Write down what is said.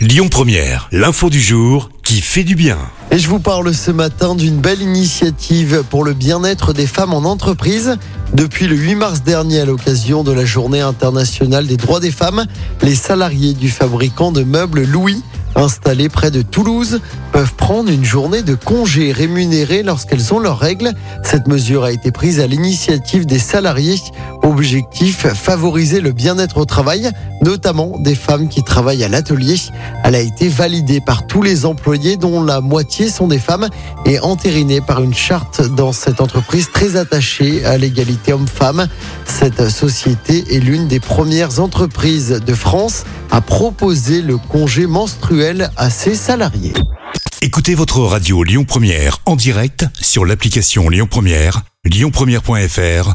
Lyon Première, l'info du jour qui fait du bien. Et je vous parle ce matin d'une belle initiative pour le bien-être des femmes en entreprise. Depuis le 8 mars dernier, à l'occasion de la journée internationale des droits des femmes, les salariés du fabricant de meubles Louis installés près de Toulouse peuvent prendre une journée de congé rémunéré lorsqu'elles ont leurs règles. Cette mesure a été prise à l'initiative des salariés. Objectif, favoriser le bien-être au travail, notamment des femmes qui travaillent à l'atelier. Elle a été validée par tous les employés dont la moitié sont des femmes et entérinée par une charte dans cette entreprise très attachée à l'égalité homme-femme. Cette société est l'une des premières entreprises de France à proposer le congé menstruel à ses salariés. Écoutez votre radio Lyon Première en direct sur l'application Lyon Première, lyonpremière.fr